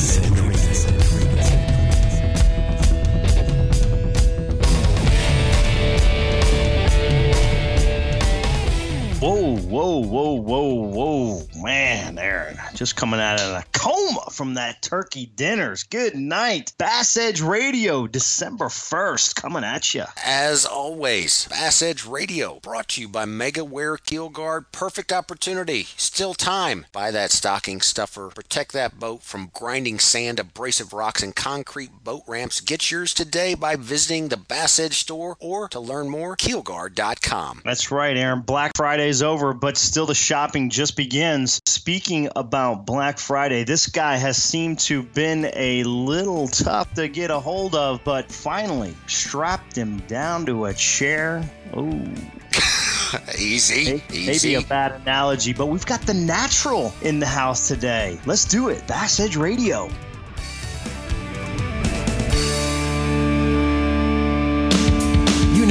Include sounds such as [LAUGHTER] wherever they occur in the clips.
Whoa, just coming out of a coma from that turkey dinners. Good night. Bass Edge Radio, December 1st, coming at you. As always, Bass Edge Radio, brought to you by MegaWare Keel Guard. Perfect opportunity. Still time. Buy that stocking stuffer. Protect that boat from grinding sand, abrasive rocks, and concrete boat ramps. Get yours today by visiting the Bass Edge store or to learn more, keelguard.com. That's right, Aaron. Black Friday's over, but still the shopping just begins. Speaking about Black Friday, this guy has seemed to been a little tough to get a hold of, but finally strapped him down to a chair. Ooh. [LAUGHS] easy, Maybe easy. a bad analogy, but we've got the natural in the house today. Let's do it. Bass Edge Radio.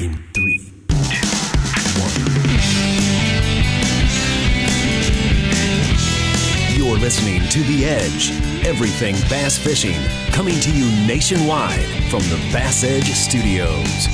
In three, You're listening to The Edge. Everything bass fishing. Coming to you nationwide from the Bass Edge Studios.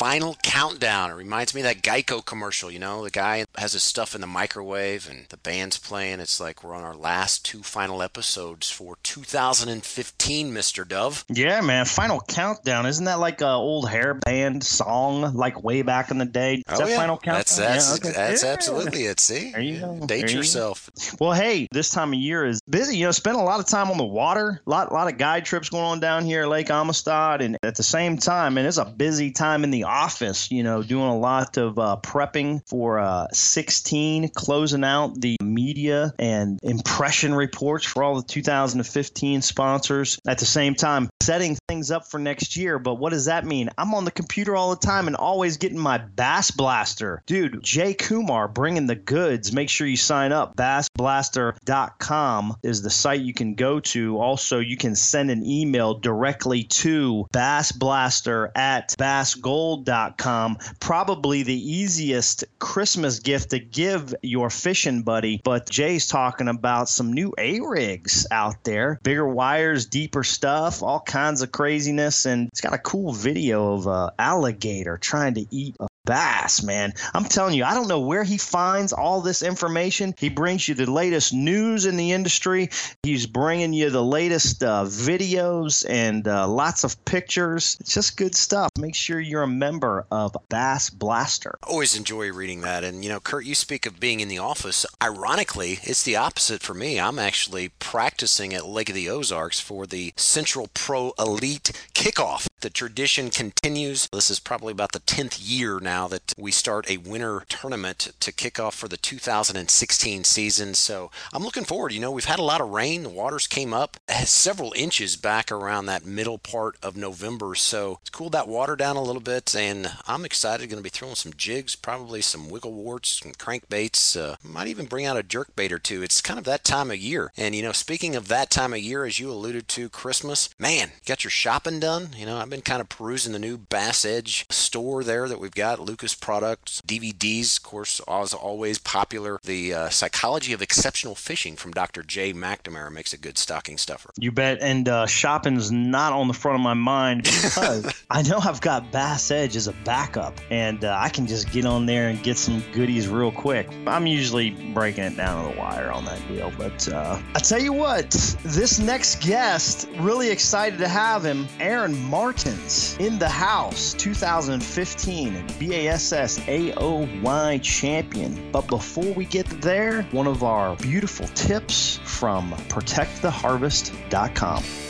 Final countdown. It reminds me of that Geico commercial, you know, the guy has his stuff in the microwave and the band's playing. It's like we're on our last two final episodes for 2015, Mr. Dove. Yeah, man. Final countdown. Isn't that like a old hair band song, like way back in the day? Is oh, that Final Countdown? That's that's, Yeah, okay. that's Yeah. absolutely it. See? There you go. Date There you go. yourself. Well, hey, this time of year is busy. You know, spend a lot of time on the water. A lot, lot of guide trips going on down here at Lake Amistad, and at the same time, and it's a busy time in the office. You know, doing a lot of uh, prepping for uh, 16, closing out the media and impression reports for all the 2015 sponsors. At the same time, setting things up for next year. But what does that mean? I'm on the computer all the time and always getting my Bass Blaster, dude. Jay Kumar bringing the goods. Make sure you sign up. BassBlaster.com is the site you can go to. Also, you can send an email directly to BassBlaster at BassGold.com. Probably the easiest Christmas gift to give your fishing buddy. But Jay's talking about some new A rigs out there, bigger wires, deeper stuff, all kinds of craziness, and it's got a cool video of a alligator trying to eat a bass, man. I'm telling you, I don't know where he finds all this information. He brings you the latest news in the industry. He's bringing you the latest uh, videos and uh, lots of pictures. It's just good stuff. Make sure you're a member of Bass Blaster. Always enjoy reading that. And, you know, Kurt, you speak of being in the office. Ironically, it's the opposite for me. I'm actually practicing at Lake of the Ozarks for the Central Pro Elite kickoff. The tradition continues. This is probably about the 10th year now that we start a winter tournament to kick off for the 2016 season. So I'm looking forward. You know, we've had a lot of rain. The waters came up several inches back around that middle part of November. So it's cooled that water down a little bit. And I'm excited. Going to be throwing some jigs, probably some wiggle warts, some crankbaits. Uh, might even bring out a jerk bait or two. It's kind of that time of year. And, you know, speaking of that time of year, as you alluded to, Christmas, man, got your shopping done? You know, I've been kind of perusing the new Bass Edge store there that we've got, Lucas products, DVDs, of course, as always popular. The uh, Psychology of Exceptional Fishing from Dr. Jay McNamara makes a good stocking stuffer. You bet. And uh, shopping's not on the front of my mind because [LAUGHS] I know I've got Bass Edge as a backup, and uh, I can just get on there and get some goodies real quick. I'm usually breaking it down to the wire on that deal, but uh, I tell you what, this next guest, really excited to have him, Aaron In the house, 2015 BASS AOY champion. But before we get there, one of our beautiful tips from protecttheharvest.com.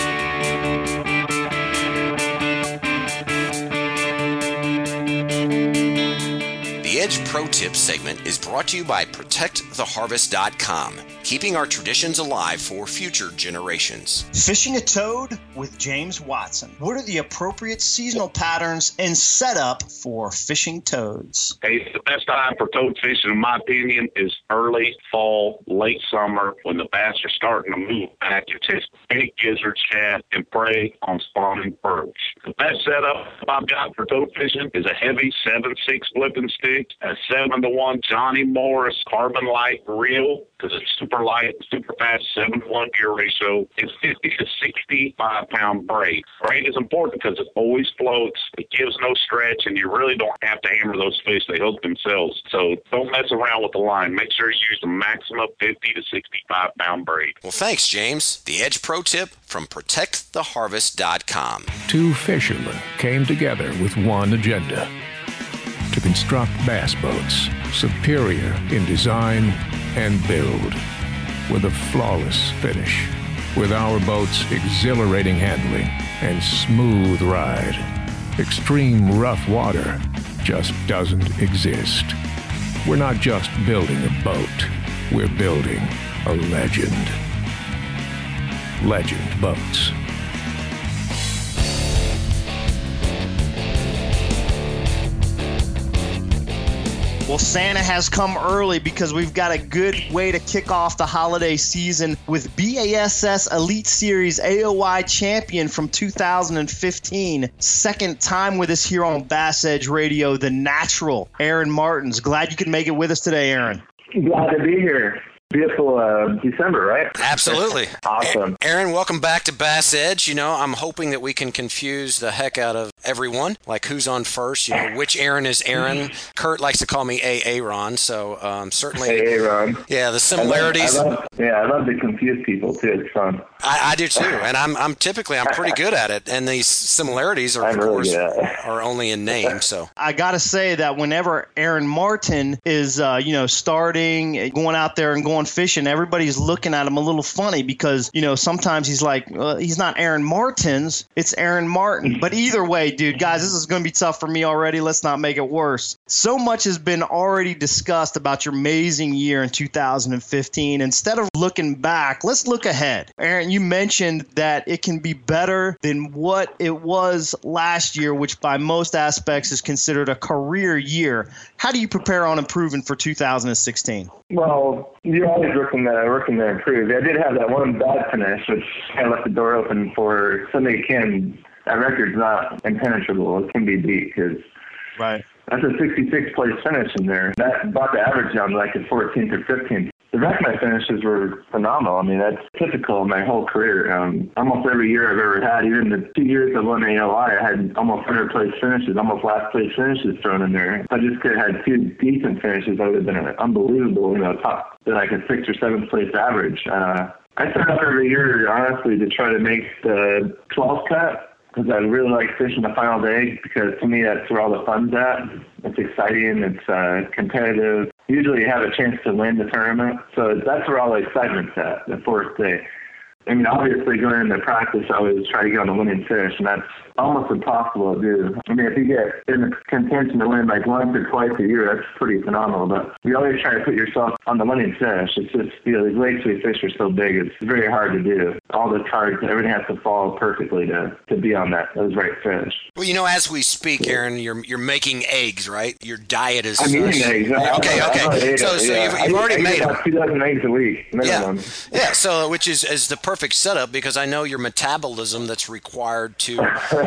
Pro Tip segment is brought to you by ProtectTheHarvest.com, keeping our traditions alive for future generations. Fishing a toad with James Watson. What are the appropriate seasonal patterns and setup for fishing toads? Hey, the best time for toad fishing, in my opinion, is early fall, late summer, when the bass are starting to move back. You chase big gizzard, shad, and prey on spawning perch. The best setup I've got for toad fishing is a heavy 7-6 flipping stick a seven to one Johnny Morris carbon light reel because it's super light, super fast, seven to one gear ratio. It's 50 to 65 pound braid. Braid is important because it always floats. It gives no stretch, and you really don't have to hammer those fish. They hook themselves. So don't mess around with the line. Make sure you use the maximum 50 to 65 pound braid. Well, thanks, James. The Edge Pro Tip from ProtectTheHarvest.com. Two fishermen came together with one agenda to construct bass boats, superior in design and build, with a flawless finish. With our boats' exhilarating handling and smooth ride, extreme rough water just doesn't exist. We're not just building a boat, we're building a legend. Legend Boats. Well, Santa has come early because we've got a good way to kick off the holiday season with BASS Elite Series AOY champion from 2015. Second time with us here on Bass Edge Radio, the natural Aaron Martens. Glad you could make it with us today, Aaron. Glad to be here beautiful uh, December, right? Absolutely. [LAUGHS] awesome. Aaron, welcome back to Bass Edge. You know, I'm hoping that we can confuse the heck out of everyone, like who's on first, you know, which Aaron is Aaron. [LAUGHS] Kurt likes to call me AA Ron, so um, certainly. AA Ron. Yeah, the similarities. I love, I love, yeah, I love to confuse people too. It's fun. I, I, do too, and I'm I'm typically I'm pretty good at it, and these similarities are of really course are only in name. So [LAUGHS] I got to say that whenever Aaron Martin is uh, you know starting, going out there and going fishing, everybody's looking at him a little funny because you know sometimes he's like well, he's not Aaron Martin's, it's Aaron Martin. But either way, dude, guys, this is going to be tough for me already. Let's not make it worse. So much has been already discussed about your amazing year in 2015. Instead of looking back, let's look ahead. Aaron, you mentioned that it can be better than what it was last year, which by most aspects is considered a career year. How do you prepare on improving for 2016? Well, you're always working to, working to improve. I did have that one bad finish, which kind of left the door open for somebody can. That record's not impenetrable. It can be beat because right. That's a 66 place finish in there. That brought the average down to like a 14th or 15th the rest of my finishes were phenomenal. I mean, that's typical of my whole career. Um, almost every year I've ever had, even the two years of won AOY, I had almost 100 place finishes, almost last place finishes thrown in there. If I just could have had two decent finishes, I would have been an unbelievable, you know, top, like a sixth or seventh place average. Uh, I start up every year, honestly, to try to make the 12th cut because I really like fishing the final day because to me that's where all the fun's at. It's exciting, it's uh, competitive, usually have a chance to win the tournament. So that's where all the excitement's at, the fourth day. I mean, obviously going into practice, I always try to get on the winning finish, and that's almost impossible to do. I mean, if you get in the contention to win like once or twice a year, that's pretty phenomenal. But you always try to put yourself on the winning finish. It's just, you know, these lakes we fish are so big, it's very hard to do. All the cards, everything has to fall perfectly to, to be on that those right fish. Well, you know, as we speak, Aaron, you're you're making eggs, right? Your diet is. I'm eating eggs. Okay, okay. So, so yeah. you've, you've already I made them. about two dozen eggs a week minimum. Yeah, yeah. So, which is is the perfect setup because I know your metabolism that's required to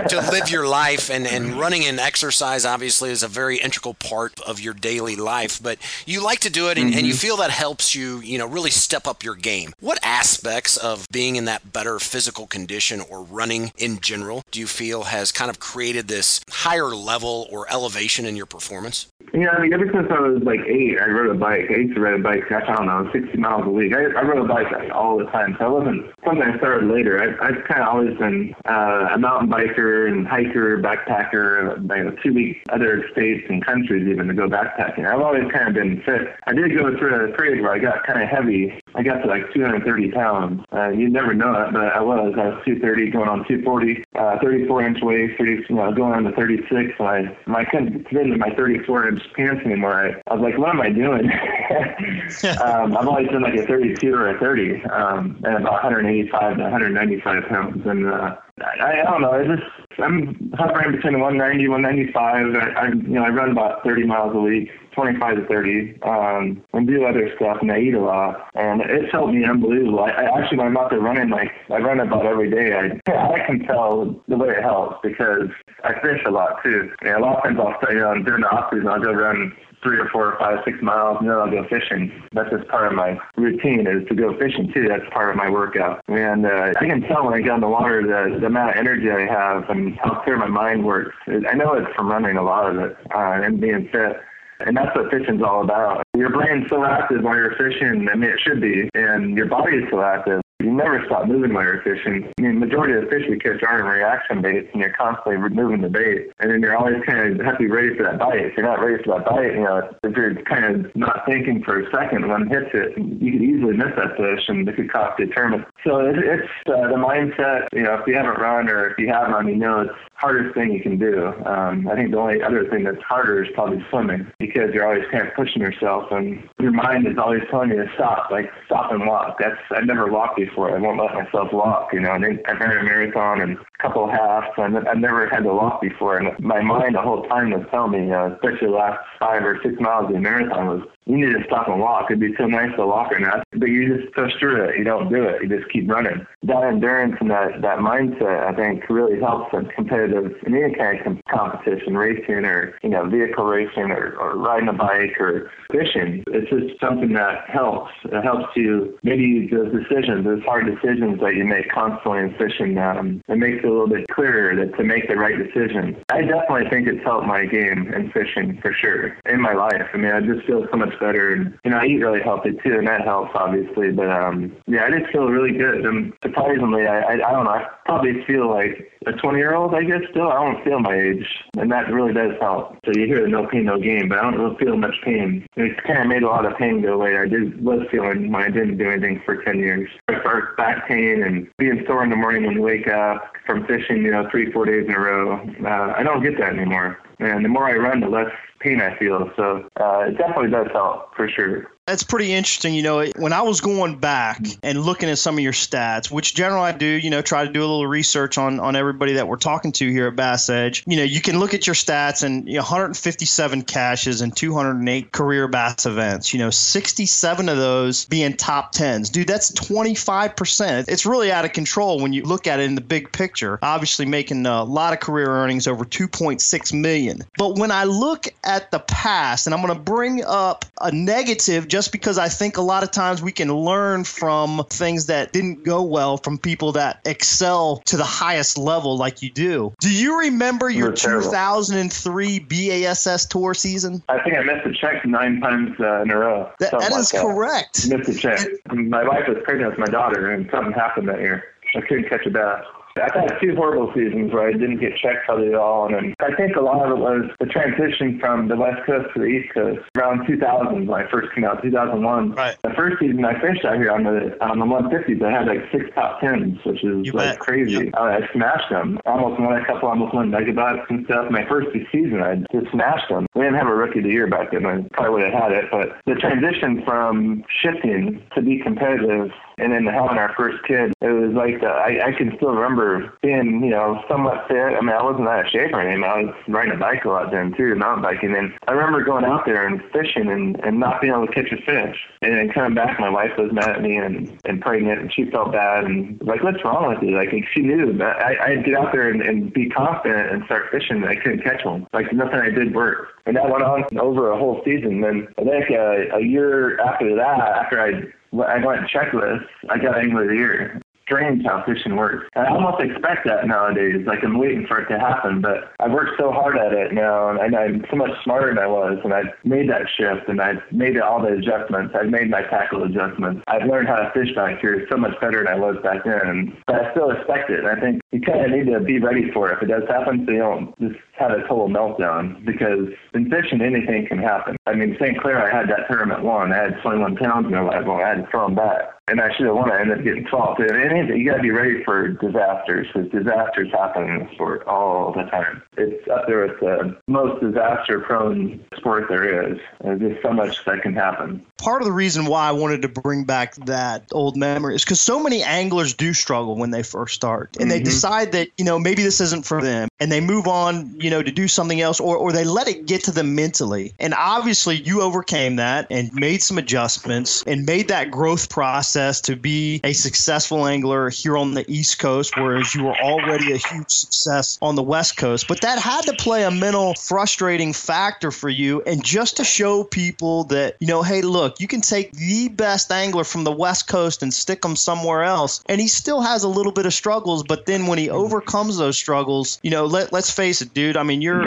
to live your life and and running and exercise obviously is a very integral part of your daily life. But you like to do it, and, and you mm-hmm. feel that helps you, you know, really step up your game. What aspects of being in that better physical condition or running in general do you feel has kind of created this higher level or elevation in your performance? Yeah, I mean, ever since I was like eight, I rode a bike. I used to ride a bike, I don't know, 60 miles a week. I, I rode a bike all the time, so I wasn't something I started later. I, I've kind of always been uh, a mountain biker and hiker, backpacker, you know, two week other states and countries even to go backpacking. I've always kind of been fit. I did go through a period where I got kind of heavy. I got to like 230 pounds. Uh, you'd never know it, but I was. I was 230 going on 240, uh, 34 inch waist, 30, you know, going on to 36. And I, my couldn't fit into my 34 inch pants anymore. I, I was like, what am I doing? [LAUGHS] [LAUGHS] um, I've always been like a 32 or a 30, um, and about 185 to 195 pounds. And uh, I, I don't know. I just I'm hovering between 190, 195. I, I you know I run about 30 miles a week. 25 to 30, um, and do other stuff, and I eat a lot, and it's helped me unbelievable. I, I actually, when I'm out there running, like I run about every day. I [LAUGHS] I can tell the way it helps because I fish a lot too. And a lot of times I'll stay on during the off season. I'll go run three or four or five, six miles, and then I'll go fishing. That's just part of my routine is to go fishing too. That's part of my workout. And uh, I can tell when I get on the water the, the amount of energy I have and how clear my mind works. I know it's from running a lot of it uh, and being fit. And that's what fishing's all about. Your brain's so active while you're fishing, I mean, it should be, and your body is so active. You never stop moving while you're fishing. I mean, majority of the fish we catch are in reaction baits, and you're constantly moving the bait. And then you're always kind of have to be ready for that bite. If you're not ready for that bite, you know, if you're kind of not thinking for a second when it hits it, you could easily miss that fish, and it could cost you a tournament. So it, it's uh, the mindset. You know, if you haven't run or if you have run, you know it's hardest thing you can do. Um, I think the only other thing that's harder is probably swimming because you're always kind of pushing yourself and your mind is always telling you to stop, like stop and walk. That's I've never walked before. I won't let myself walk. You know, and then I've ran a marathon and a couple halves, and I've never had to walk before. And my mind the whole time was telling me, you know, especially the last five or six miles of the marathon was you need to stop and walk. It'd be so nice to walk right now. But you just push through it. You don't do it. You just keep running. That endurance and that, that mindset, I think, really helps in competitive, in any kind of competition, racing or, you know, vehicle racing or, or riding a bike or fishing. It's just something that helps. It helps you, maybe those decisions, those hard decisions that you make constantly in fishing, um, it makes it a little bit clearer that, to make the right decision. I definitely think it's helped my game in fishing for sure, in my life. I mean, I just feel so much better. And, you know, I eat really healthy too, and that helps obviously. But um, yeah, I just feel really good. And surprisingly, I, I I don't know. I probably feel like a 20 year old. I guess still, I don't feel my age, and that really does help. So you hear the no pain, no gain, but I don't really feel much pain. It kind of made a lot of pain go away. I did was feeling when I didn't do anything for 10 years. Far as back pain and being sore in the morning when you wake up from fishing, you know, three four days in a row, uh, I don't get that anymore. And the more I run, the less pain I feel. So uh, it definitely does help for sure. That's pretty interesting. You know, when I was going back and looking at some of your stats, which generally I do, you know, try to do a little research on on everybody that we're talking to here at Bass Edge. You know, you can look at your stats and you know, 157 cashes and 208 career bass events. You know, 67 of those being top tens. Dude, that's 25 percent. It's really out of control when you look at it in the big picture. Obviously, making a lot of career earnings over 2.6 million. But when I look at the past, and I'm going to bring up a negative just because I think a lot of times we can learn from things that didn't go well from people that excel to the highest level like you do. Do you remember your 2003 BASS tour season? I think I missed a check nine times uh, in a row. That, that like is correct. Missed a check. My wife was pregnant with my daughter, and something happened that year. I couldn't catch a bass. I've had two horrible seasons where I didn't get checked hardly at all, and I think a lot of it was the transition from the West Coast to the East Coast around 2000 when I first came out, 2001. Right. The first season I finished out here on the on the 150s, I had like six top tens, which is You like bet. crazy. I, I smashed them. Almost won a couple, almost won megabucks and stuff. My first season, I just smashed them. We didn't have a rookie of the year back then. I probably would have had it, but the transition from shifting to be competitive and then having our first kid, it was like the, I, I can still remember being, you know, somewhat fit. I mean, I wasn't out of shape or anything. I was riding a bike a lot then too, mountain biking. And I remember going out there and fishing and, and not being able to catch a fish. And then coming back, my wife was mad at me and, and pregnant, and she felt bad. And like, what's wrong with you? Like, she knew that I, I'd get out there and, and be confident and start fishing. And I couldn't catch one. Like, nothing I did worked. And that went on over a whole season. Then I think uh, a year after that, after I I went checklist. I got angler of the year. Strange how fishing works. I almost expect that nowadays. Like I'm waiting for it to happen, but I've worked so hard at it now, and I'm so much smarter than I was, and I've made that shift, and I've made all the adjustments. I've made my tackle adjustments. I've learned how to fish back here so much better than I was back then. But I still expect it. I think you kind of need to be ready for it if it does happen, so you don't just have a total meltdown. Because in fishing, anything can happen. I mean, St. Clair, I had that tournament won. I had 21 pounds in my life, I had to throw them back and I should have won. I ended up getting 12th. And anything, you got to be ready for disasters because disasters happen in the sport all the time. It's up there with the most disaster-prone sport there is. There's just so much that can happen. Part of the reason why I wanted to bring back that old memory is because so many anglers do struggle when they first start, and they mm-hmm. decide that you know maybe this isn't for them, and they move on, you know, to do something else, or or they let it get to them mentally. And obviously, you overcame that and made some adjustments and made that growth process to be a successful angler here on the East Coast, whereas you were already a huge success on the West Coast. But that had to play a mental frustrating factor for you, and just to show people that you know, hey, look, you can take the best angler from the West Coast and stick them somewhere else, and he still has a little bit of struggles. But then when he mm-hmm. overcomes those struggles, you know, let let's face it, dude. I mean, you're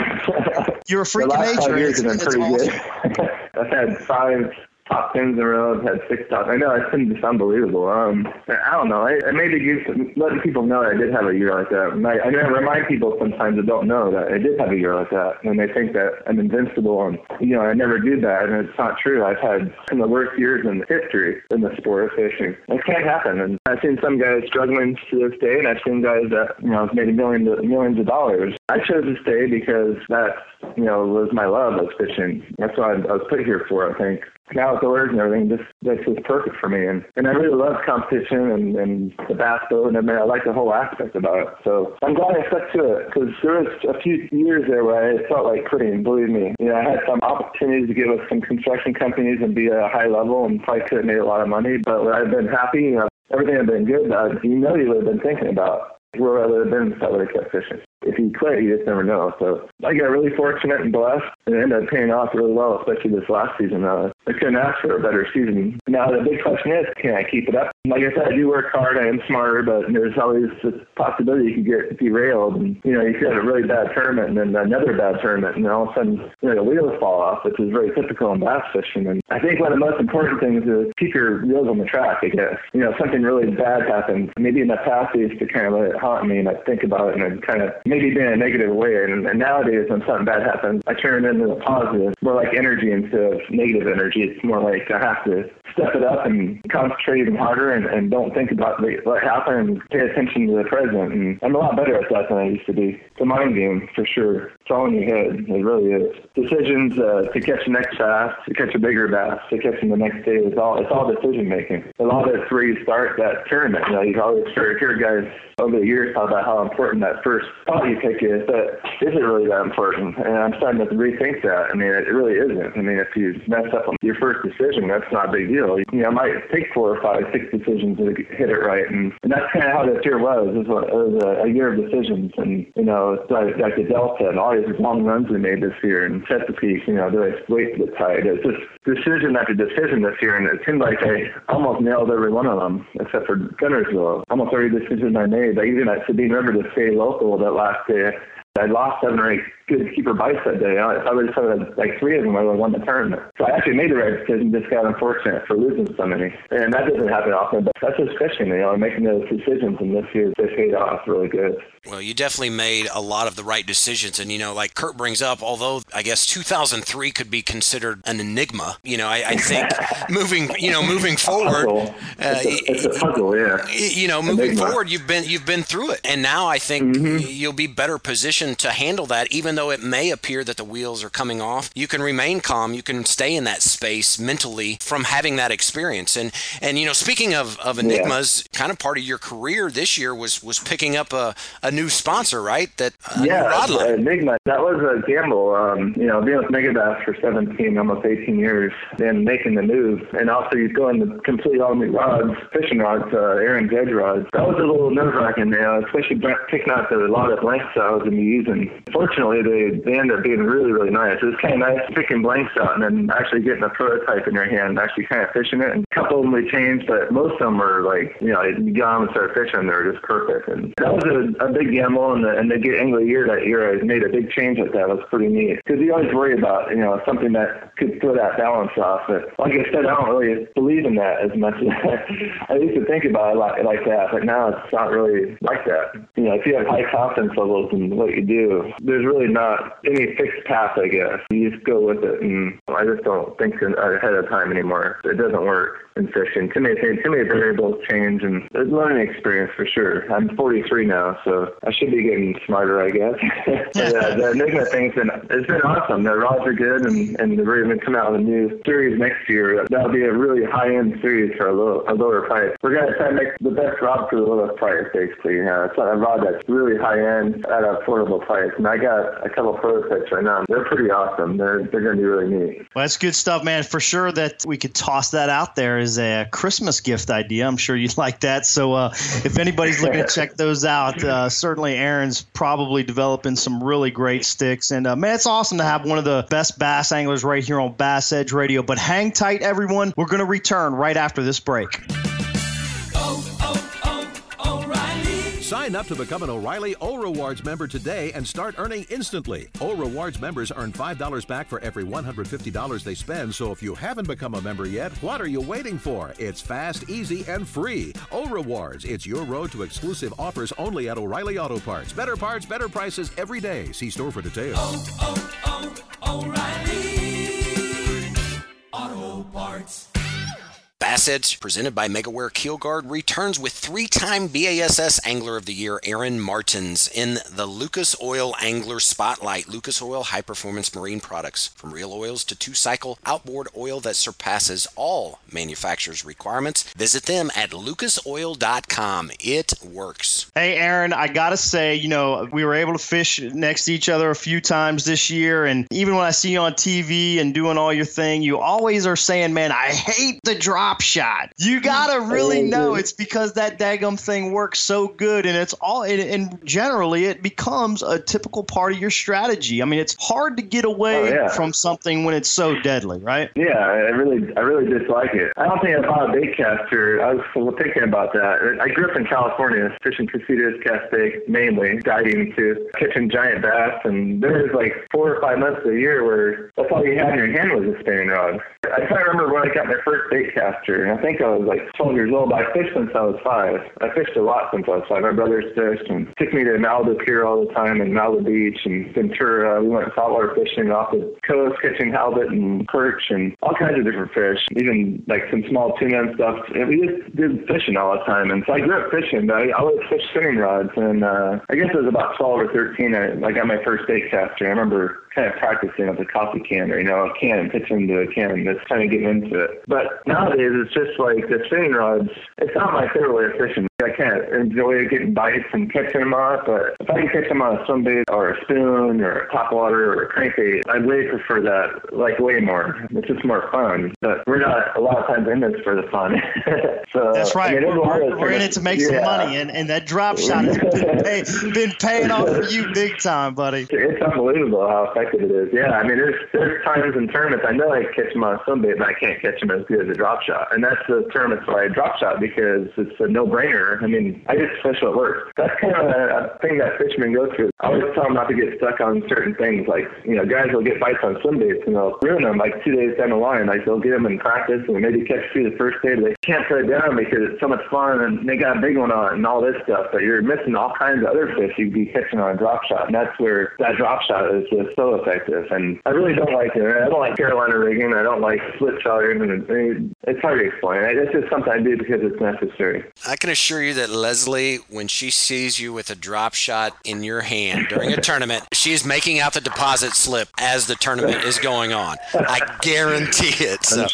you're a freak [LAUGHS] the of nature. five years it's- been it's pretty awesome. good. [LAUGHS] I've had five top tens in a row. I've had six top. I know it's been just unbelievable. Um, I don't know. I, I maybe give letting people know that I did have a year like that. And I, I remind people sometimes that don't know that I did have a year like that, and they think that I'm invincible. And you know, I never do that, and it's not true. I've had some of the worst years in history in the sport of fishing. It can't happen. And I've seen some guys struggling to this day, and I've seen guys that you know have made a million millions of dollars. I chose to stay because that you know was my love of fishing. That's what I, I was put here for. I think now with the words and everything, this this was perfect for me. And and I really love competition and and the bass boat, and I mean I like the whole aspect about it. So I'm glad I stuck to it because there was a few years there where I felt like quitting. Believe me, you know I had some opportunities to get with some construction companies and be at a high level, and probably could have made a lot of money. But I've been happy. You know, everything had been good. I, you know, you would have been thinking about where I would have been if I would have kept fishing. If you quit, you just never know. So I got really fortunate and blessed, and it ended up paying off really well, especially this last season. Uh, I couldn't ask for a better season. Now the big question is, can I keep it up? Like I said, I do work hard. I am smarter, but there's always the possibility you could get derailed, and you know you could have a really bad tournament, and then another bad tournament, and then all of a sudden you know the wheels fall off, which is very typical in bass fishing. And I think one of the most important things is keep your wheels on the track. I guess you know something really bad happens. Maybe in the past I used to kind of let it haunt me, and I think about it, and kind of maybe be in a negative way. And, and nowadays, when something bad happens, I turn it into a positive, more like energy instead of negative energy. It's more like I have to step it up and concentrate even harder, and, and don't think about the, what happened, and pay attention to the present. And I'm a lot better at that than I used to be. A mind game for sure. It's all in your head. It really is. Decisions uh, to catch the next bass, to catch a bigger bass, to catch him the next day. It's all it's all decision making. A lot of it's where you start that tournament. You know, you always hear, hear guys over the years talk about how important that first spot you pick is, but is it really that important? And I'm starting to rethink that. I mean, it really isn't. I mean, if you mess up on your first decision, that's not a big deal. You know, it might take four or five, six decisions to hit it right, and, and that's kind of how this year was. It was, a, it was a year of decisions, and you know, like, like the Delta and all these long runs we made this year, and Chesapeake. You know, do I wait to get tied? It's just decision after decision this year, and it seemed like I almost nailed every one of them, except for Guntersville. Almost every decision I made, like even at Sabine River to stay local that last day. I lost seven or eight good keeper bites that day. I probably just had like three of them, I would have won the tournament. So I actually made the right decision, just got unfortunate for losing so many. And that doesn't happen often, but that's just fishing, you know, making those decisions. And this year, they paid off really good. Well, you definitely made a lot of the right decisions. And, you know, like Kurt brings up, although I guess 2003 could be considered an enigma, you know, I, I think [LAUGHS] moving, you know, moving forward, uh, it's, a, it's, a, puzzle, yeah. You know, moving enigma. forward, you've been, you've been through it. And now I think mm-hmm. you'll be better positioned to handle that, even though it may appear that the wheels are coming off. You can remain calm. You can stay in that space mentally from having that experience. And, and, you know, speaking of, of enigmas, yeah. kind of part of your career this year was, was picking up a, a new sponsor, right? That yeah, Enigma. That was a gamble. Um, you know, being with Megabass for 17, almost 18 years, and making the move, and also you go into complete all new rods, fishing rods, uh, Aaron's edge rods. That was a little nerve wracking, know, especially picking out the, a lot of blanks I was going to be using. Fortunately, they, they ended up being really, really nice. It was kind of nice picking blanks out and then actually getting a prototype in your hand and actually kind of fishing it. And a couple of them we changed, but most of them were like, you know, you got them and start fishing, they were just perfect. And that was a, a big gamble, and the, and the get Angler Year that year, I made a big change with that. It was pretty neat because you always worry about, you know, something that could throw that balance off. But like I said, I don't really believe in that as much [LAUGHS] I used to think about it like, like that, but now it's not really like that. You know, if you have high confidence levels in what you do, there's really not any fixed path, I guess. You just go with it, and I just don't think ahead of time anymore. It doesn't work in fishing. Too many too many variables change, and a learning experience for sure. I'm 43 now, so I should be getting smarter, I guess. [LAUGHS] but, uh, the Enigma thing's been it's been awesome. The rods are good, and and we're going to come out with a new series next year. That'll be a really high end series for a, low, a lower price. We're going to try to make the best rod for the lowest price, basically. You know, it's a rod that's really high end at an affordable price. And I got a couple prototypes right now. They're pretty awesome. They're they're going to be really neat. Well, that's good stuff, man. For sure that we could toss that out there a Christmas gift idea. I'm sure you'd [LAUGHS] like that. So uh, if anybody's looking to [LAUGHS] check those out, uh, certainly Aaron's probably developing some really great sticks. And uh, man, it's awesome to have one of the best bass anglers right here on Bass Edge Radio. But hang tight, everyone. We're going to return right after this break. Sign up to become an O'Reilly O Rewards member today and start earning instantly. O Rewards members earn $5 back for every $150 they spend, so if you haven't become a member yet, what are you waiting for? It's fast, easy, and free. O Rewards, it's your road to exclusive offers only at O'Reilly Auto Parts. Better parts, better prices every day. See store for details. Oh, oh, oh, O'Reilly Auto Parts. Bass Edge, presented by MegaWare Keelguard, returns with three-time BASS Angler of the Year Aaron Martens in the Lucas Oil Angler Spotlight. Lucas Oil high performance marine products, from real oils to two-cycle outboard oil that surpasses all manufacturers' requirements. Visit them at lucasoil.com. It works. Hey, Aaron, I gotta say, you know, we were able to fish next to each other a few times this year, and even when I see you on TV and doing all your thing, you always are saying, "Man, I hate the dry." Drop shot. You gotta really oh, know it's because that daggum thing works so good, and it's all. And, and generally, it becomes a typical part of your strategy. I mean, it's hard to get away oh, yeah. from something when it's so deadly, right? Yeah, I really, I really dislike it. I don't think I'm a bait caster. I was thinking about that. I grew up in California, fishing casitas, cast bait, mainly diving to catching giant bass, and there was like four or five months a year where that's all you had in your hand was a spinning rod. I can't remember when I got my first bait cast and I think I was like 12 years old, but I fished since I was five. I fished a lot since I was five. My brothers fished and took me to Malibu Pier all the time and Malibu Beach and Ventura. We went saltwater fishing off the coast, catching halibut and perch and all kinds of different fish, even like some small tuna and stuff. And we just did fishing all the time. And so I grew up fishing, but I always fished spinning rods. And uh, I guess it was about 12 or 13. I, I got my first bait caster. I remember kind of practicing with a coffee can or, you know, a can, pitching into a can, just kind of getting into it. But nowadays, it's just like the spinning rods, it's not my favorite way of fishing. I can't enjoy getting bites and catching them off, but if I can catch them on a swim bait or a spoon or a top water or a crankbait, I'd way prefer that, like way more. It's just more fun. But we're not a lot of times in this for the fun. [LAUGHS] so That's right. I mean, we're, we're, we're in it to make yeah. some money, and, and that drop shot has been, [LAUGHS] pay, been paying off for you big time, buddy. It's unbelievable how effective it is. Yeah, I mean, there's there's times in tournaments I know I catch them on a swim but I can't catch them as good as a drop shot, and that's the tournaments why I drop shot because it's a no brainer I mean, I just fish what works. That's kind of a, a thing that fishermen go through. I always tell them not to get stuck on certain things. Like, you know, guys will get bites on swim baits and they'll ruin them like two days down the line. Like, they'll get them in practice and maybe catch two the first day, but they can't put it down because it's so much fun and they got a big one on and all this stuff. But you're missing all kinds of other fish you'd be catching on a drop shot. And that's where that drop shot is just so effective. And I really don't like it. I don't like Carolina rigging. I don't like split. And it's hard to explain. It's just something I do because it's necessary. I can assure you that Leslie, when she sees you with a drop shot in your hand during a [LAUGHS] tournament, she is making out the deposit slip as the tournament is going on. I guarantee it. [LAUGHS] So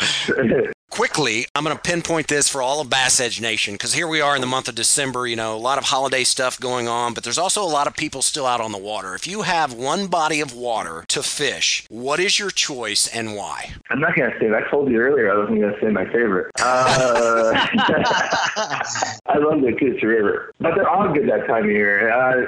quickly, I'm going to pinpoint this for all of Bass Edge Nation because here we are in the month of December. You know, a lot of holiday stuff going on, but there's also a lot of people still out on the water. If you have one body of water to fish, what is your choice and why? I'm not going to say. I told you earlier I wasn't going to say my favorite. Uh, [LAUGHS] I love the Coosa River, but they're all good that time of year. Uh,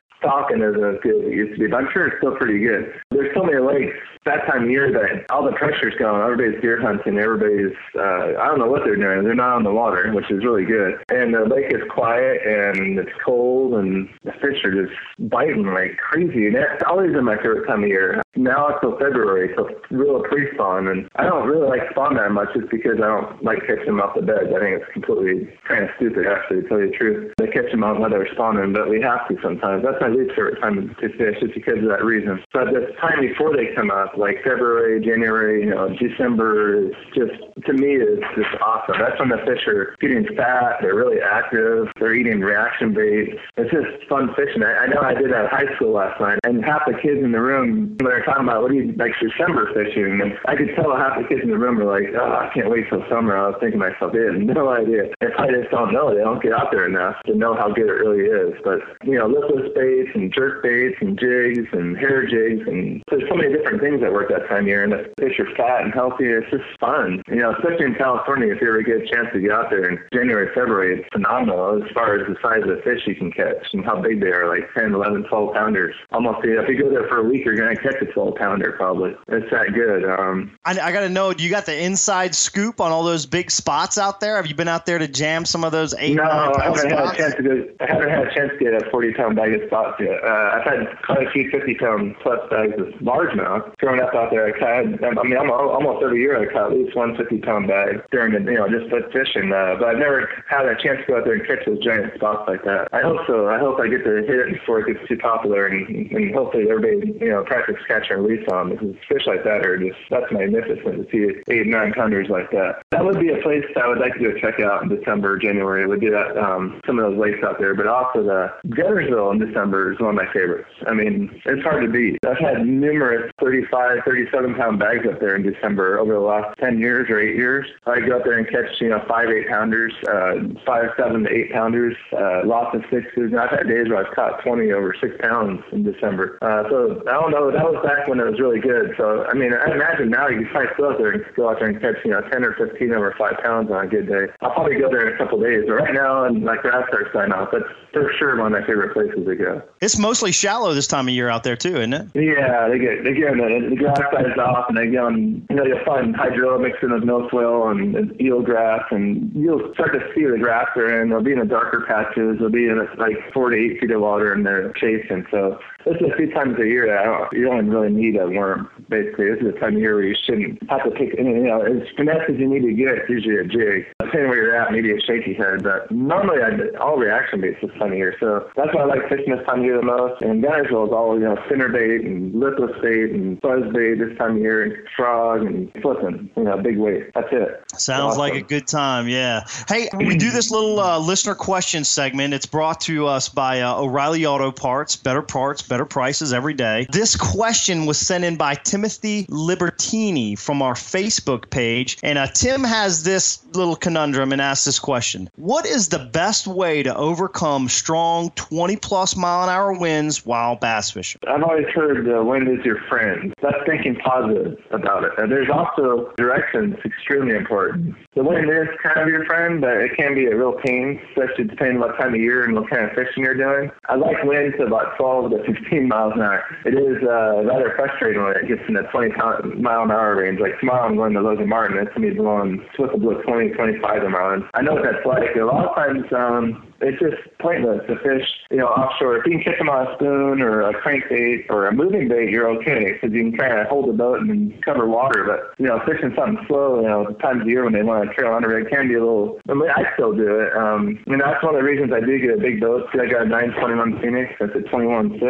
isn't as good as it used to be, but I'm sure it's still pretty good. There's so many lakes that time of year that all the pressure's gone. Everybody's deer hunting. Everybody's uh, I don't know what they're doing. They're not on the water, which is really good. And the lake is quiet and it's cold and the fish are just biting like crazy. And that's always been my favorite time of year. Now it's till February, so real pre-spawn. And I don't really like spawn that much just because I don't like catching them off the bed. I think it's completely kind of stupid actually to tell you the truth. They catch them out while they're spawning, but we have to sometimes. That's my least favorite time to fish just because of that reason. But the time before they come up, like February, January, you know, December is just to me is just awesome. That's when the fish are getting fat, they're really active, they're eating reaction bait. It's just fun fishing. I, I know I did that at high school last night, and half the kids in the room when they're talking about what do you like December fishing, and I could tell half the kids in the room were like, oh, I can't wait till summer. I was thinking to myself, they had no idea. If I just don't know, they don't get out there enough to know how good it really is. But you know, lipless baits and jerk baits and jigs and hair jigs, and there's so many different things that work that time of year. And the fish are fat and healthy. It's just fun. You know, especially in California, if you ever get a chance to get out there in January, February, it's phenomenal as far as the size of the fish you can catch and how big they are, like 10, 11, 12 pounders. Almost, you know, if you go there for a week, you're going to catch a 12 pounder probably. It's that good. Um, I, I got to know, do you got the inside scoop on all those big spots out there? Have you been out there to jam some of those eight? No, I haven't had a chance to go. I haven't had a chance to get a 40 pound bag of spots yet. Uh, I've had quite a few 50 pound plus bags of largemouth. Growing up out there, I mean, I'm almost every year I caught at least one 50 pound bag during the, you know, just foot fishing. Uh, but I've never had a chance to go out there and catch those giant spots like that. I hope so. I hope I get to hit it before it gets too popular, and, and hopefully everybody, you know, practice catch and release on because fish like that are just that's magnificent to see eight, nine pounders like that. That would be a place I would like to go check out in December, January. Would be that um, some of those lakes out there, but also the Guntersville in December is one of my favorites. I mean, it's hard to beat. I've had numerous 35, 37 pound bags up there in December over the last 10 years or eight years. I go up there and catch, you know, five, eight pounders, uh, five, seven to eight pounders, uh, lots of sixes. And I've had days where I've caught 20 over six pounds in December. Uh, so I don't know. That was back when it was really good. So, I mean, I imagine now you can probably still out there and go out there and catch, you know, 10 or 15 over five pounds on a good day. I'll probably go there in a couple of days. But right now, and like grass starts dying off, that's for sure one of my favorite places to go. It's mostly shallow this time of year out there too, isn't it? Yeah, they get they get the, the grass dies off, and they get on. You know, you'll find hydrilla mixed in with milfoil and, and eel grass, and you'll start to see the grass they're in. They'll be in the darker patches. They'll be in like four to eight feet of water, and they're chasing. So this is a few times a year that I don't, you don't really need a worm. Basically, this is a time of year where you shouldn't have to pick. Anything, you know, as finesse as you need to get, it's usually a jig. Depending where you're at, maybe a shaky head, but normally I all reaction baits this time of year. So that's why I like fishing this time of year the most. And Guntersville is all you know, spinner bait and lipless bait and buzz bait this time of year, and frog and flipping. You know, big weight. That's it. Sounds awesome. like a good time. Yeah. Hey, we do this little uh, listener question segment. It's brought to us by uh, O'Reilly Auto Parts. Better parts, better prices every day. This question was sent in by Timothy Libertini from our Facebook page, and uh, Tim has this little conundrum and ask this question: What is the best way to overcome strong 20 plus mile an hour winds while bass fishing? I've always heard the wind is your friend. That's thinking positive about it. And there's also directions extremely important. The wind is kind of your friend, but it can be a real pain, especially depending on what time of year and what kind of fishing you're doing. I like wind to about 12 to 15 miles an hour. It is uh, rather frustrating when it gets in the 20 mile an hour range. Like tomorrow I'm going to Logan Martin. It's going to be blowing, supposed to blow 20, 25 miles. I know what that's like. A lot of times, um, it's just pointless to fish, you know, offshore. If you can catch them on a spoon or a crankbait or a moving bait, you're okay because you can kind of hold the boat and cover water. But you know, fishing something slow, you know, the times of year when they want to trail under it can be a little. I mean, I still do it. Um, I mean, that's one of the reasons I do get a big boat. See, I got a 921 Phoenix. That's a 21.6.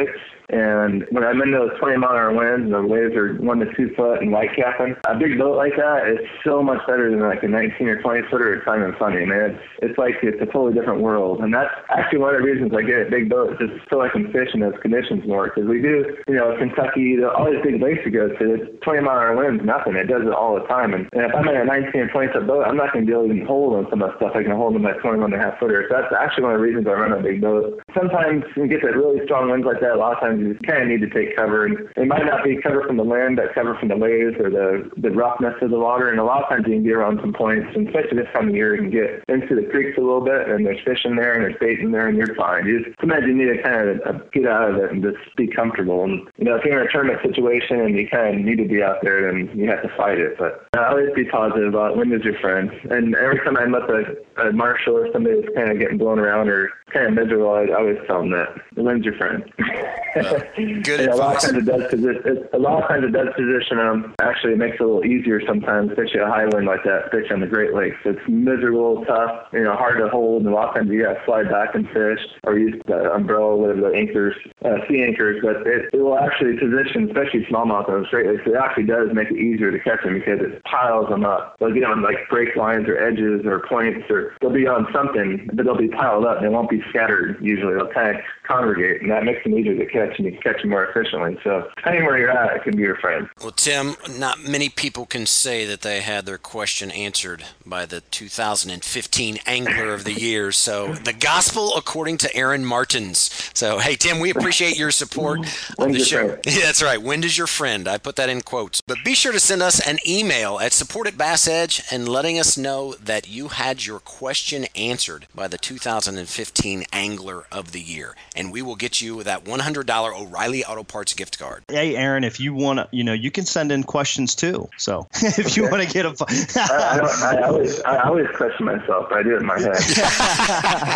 And when I'm in those 20 mile an hour winds and the waves are one to two foot and white capping, a big boat like that is so much better than like a 19 or 20 footer at Simon Funny, man. It's, it's like it's a totally different world. And that's actually one of the reasons I get a big boat, just so I can fish in those conditions more. Because we do, you know, Kentucky, all these big lakes we go to, 20 mile an hour winds, nothing. It does it all the time. And, and if I'm in a 19 or 20 foot boat, I'm not going to be able to hold on some of that stuff I can hold on my 21 and a half footer. So that's actually one of the reasons I run a big boat. Sometimes you get that really strong winds like that. A lot of times you kind of need to take cover. And it might not be cover from the land, but cover from the waves or the, the roughness of the water. And a lot of times you can be around some points, and especially this time of year, you can get into the creeks a little bit, and there's fish in there, and there's bait in there, and you're fine. You just, sometimes you need to kind of uh, get out of it and just be comfortable. And, you know, if you're in a tournament situation and you kind of need to be out there, then you have to fight it. But I always be positive about wind is your friend. And every time I'm with a, a marshal or somebody that's kind of getting blown around or kind of miserable, I always tell them that the wind's your friend. Uh, good [LAUGHS] a lot of times it does position. A lot of times it does position them. Actually, it makes it a little easier sometimes. Especially a high wind like that, fish on the Great Lakes. It's miserable, tough, you know, hard to hold. And a lot of times you got to slide back and fish or use the umbrella, whatever the anchors, uh, sea anchors. But it, it will actually position, especially smallmouth the Great Lakes. It actually does make it easier to catch them because it piles them up. They'll get on like break lines or edges or points, or they'll be on something, but they'll be piled up. They won't be scattered. Usually, they'll kind of congregate, and that makes them easier to catch, and you can catch them more efficiently. So, depending where you're at, it can be your friend. Well, Tim, not many people can say that they had their question answered by the 2015 Angler of the Year. So, the gospel according to Aaron Martens. So, hey, Tim, we appreciate your support of the show. Yeah, [LAUGHS] that's right. Wind is your friend. I put that in quotes. But be sure to send us an email at support at Bass Edge and letting us know that you had your question answered by the 2015 Angler of the Year. And we will get you that $100 O'Reilly Auto Parts gift card. Hey, Aaron, if you want to, you know, you can send in questions too. So [LAUGHS] if you want to get a, I, I, don't, always, I always question myself. I do it in my head. [LAUGHS]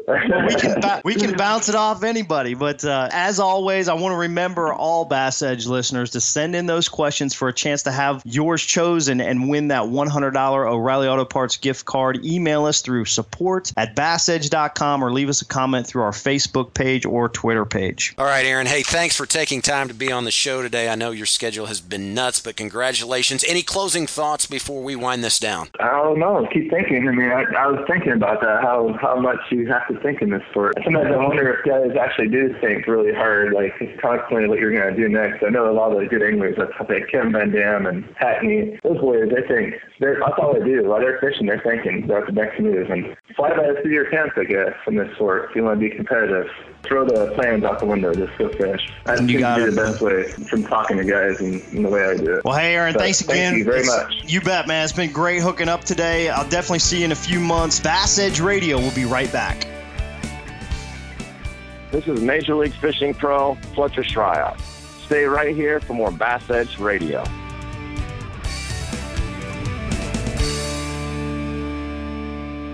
we can ba- we can bounce it off anybody. But uh, as always, I want to remember all Bass Edge listeners to send in those questions for a chance to have yours chosen and win that $100 O'Reilly Auto Parts gift card. Email us through support at bassedge.com or leave us a comment through our Facebook page or Twitter page. All right, Aaron. Hey, thanks for taking time to be on the show today. I know your schedule has been nuts, but congratulations. Any closing thoughts before we wind this down? I don't know. Keep thinking. I mean, I, I was thinking about that. How how much you have to think in this sport. Sometimes I wonder if guys actually do think really hard, like constantly what you're going to do next. I know a lot of the good anglers. That's like Kevin VanDam and Hackney. Those boys, they think. They're, that's all they do. While they're fishing, they're thinking about the next move and fly by the seat of your pants, I guess, in this sport. If you want to be competitive, throw the plans out the window. Just go fish. I think You got be it, the best way from talking to guys and, and the way I do it. Well, hey, Aaron, So, thanks again. Thank you very It's- much. You bet, man. It's been great hooking up today. I'll definitely see you in a few months. Bass Edge Radio will be right back. This is Major League Fishing Pro Fletcher Shryock. Stay right here for more Bass Edge Radio.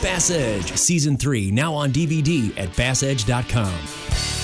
Bass Edge Season 3 now on DVD at bassedge.com.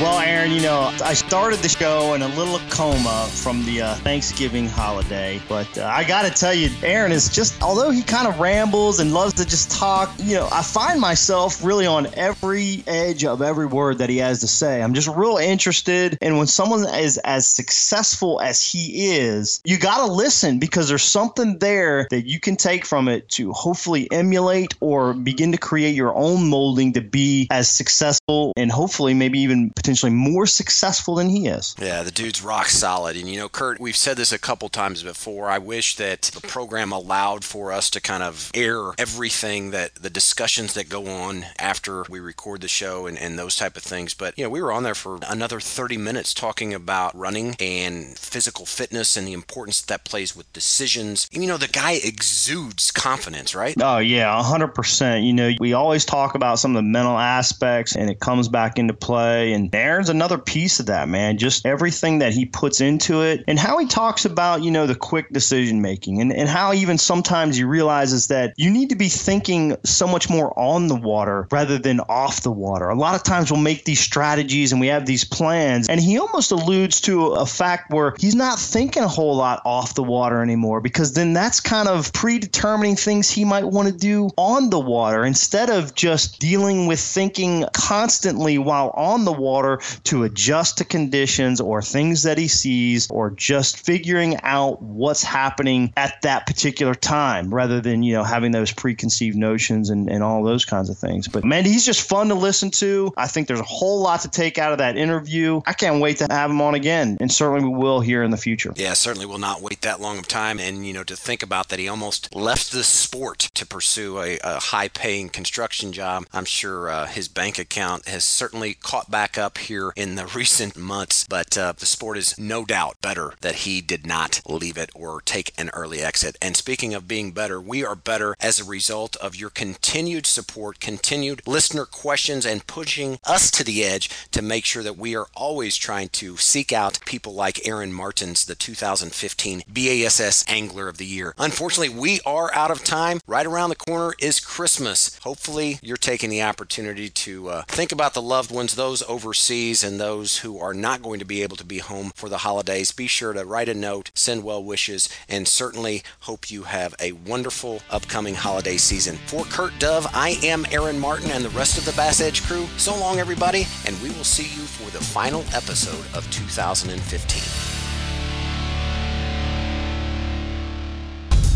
Well, Aaron, you know, I started the show in a little coma from the uh, Thanksgiving holiday, but uh, I got to tell you, Aaron is just, although he kind of rambles and loves to just talk, you know, I find myself really on every edge of every word that he has to say. I'm just real interested. And when someone is as successful as he is, you got to listen because there's something there that you can take from it to hopefully emulate or begin to create your own molding to be as successful and hopefully maybe even potentially potentially more successful than he is. Yeah, the dude's rock solid. And, you know, Kurt, we've said this a couple times before. I wish that the program allowed for us to kind of air everything that the discussions that go on after we record the show and, and those type of things. But, you know, we were on there for another 30 minutes talking about running and physical fitness and the importance that plays with decisions. You know, the guy exudes confidence, right? Oh, yeah, 100%. You know, we always talk about some of the mental aspects and it comes back into play. And Aaron's another piece of that, man. Just everything that he puts into it and how he talks about, you know, the quick decision making and, and how even sometimes he realizes that you need to be thinking so much more on the water rather than off the water. A lot of times we'll make these strategies and we have these plans, and he almost alludes to a fact where he's not thinking a whole lot off the water anymore because then that's kind of predetermining things he might want to do on the water instead of just dealing with thinking constantly while on the water to adjust to conditions or things that he sees or just figuring out what's happening at that particular time rather than, you know, having those preconceived notions and, and all those kinds of things. But man, he's just fun to listen to. I think there's a whole lot to take out of that interview. I can't wait to have him on again, and certainly we will here in the future. Yeah, certainly will not wait that long of time. And, you know, to think about that, he almost left the sport to pursue a, a high paying construction job. I'm sure uh, his bank account has certainly caught back up here in the [LAUGHS] recent months, but uh, the sport is no doubt better that he did not leave it or take an early exit. And speaking of being better, we are better as a result of your continued support, continued listener questions, and pushing us to the edge to make sure that we are always trying to seek out people like Aaron Martens, the 2015 BASS Angler of the Year. Unfortunately, we are out of time. Right around the corner is Christmas. Hopefully, you're taking the opportunity to uh, think about the loved ones, those overseas, and those who are not going to be able to be home for the holidays. Be sure to write a note, send well wishes, and certainly hope you have a wonderful upcoming holiday season. For Kurt Dove, I am Aaron Martin and the rest of the Bass Edge crew. So long, everybody, and we will see you for the final episode of 2015.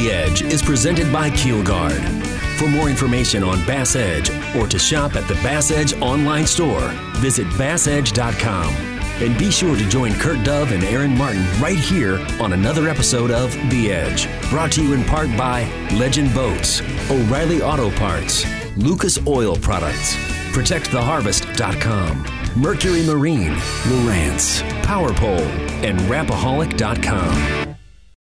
The Edge is presented by Keelguard. For more information on Bass Edge or to shop at the Bass Edge online store, visit bassedge.com. And be sure to join Kurt Dove and Aaron Martin right here on another episode of The Edge, brought to you in part by Legend Boats, O'Reilly Auto Parts, Lucas Oil Products, ProtectTheHarvest.com, Mercury Marine, Lowrance, PowerPole, and Rapaholic.com.